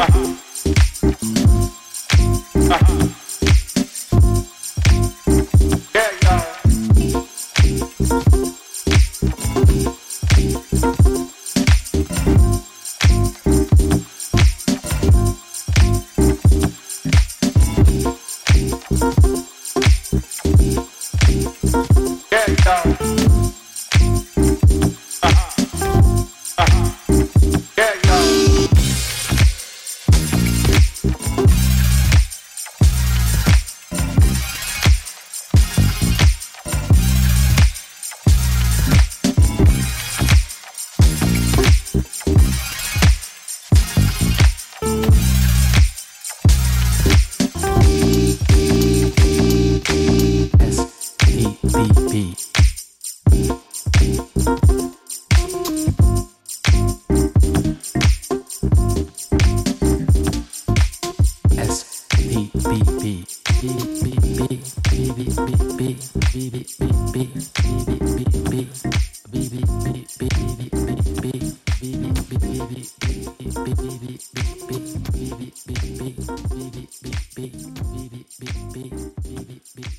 Uh-huh. beep beep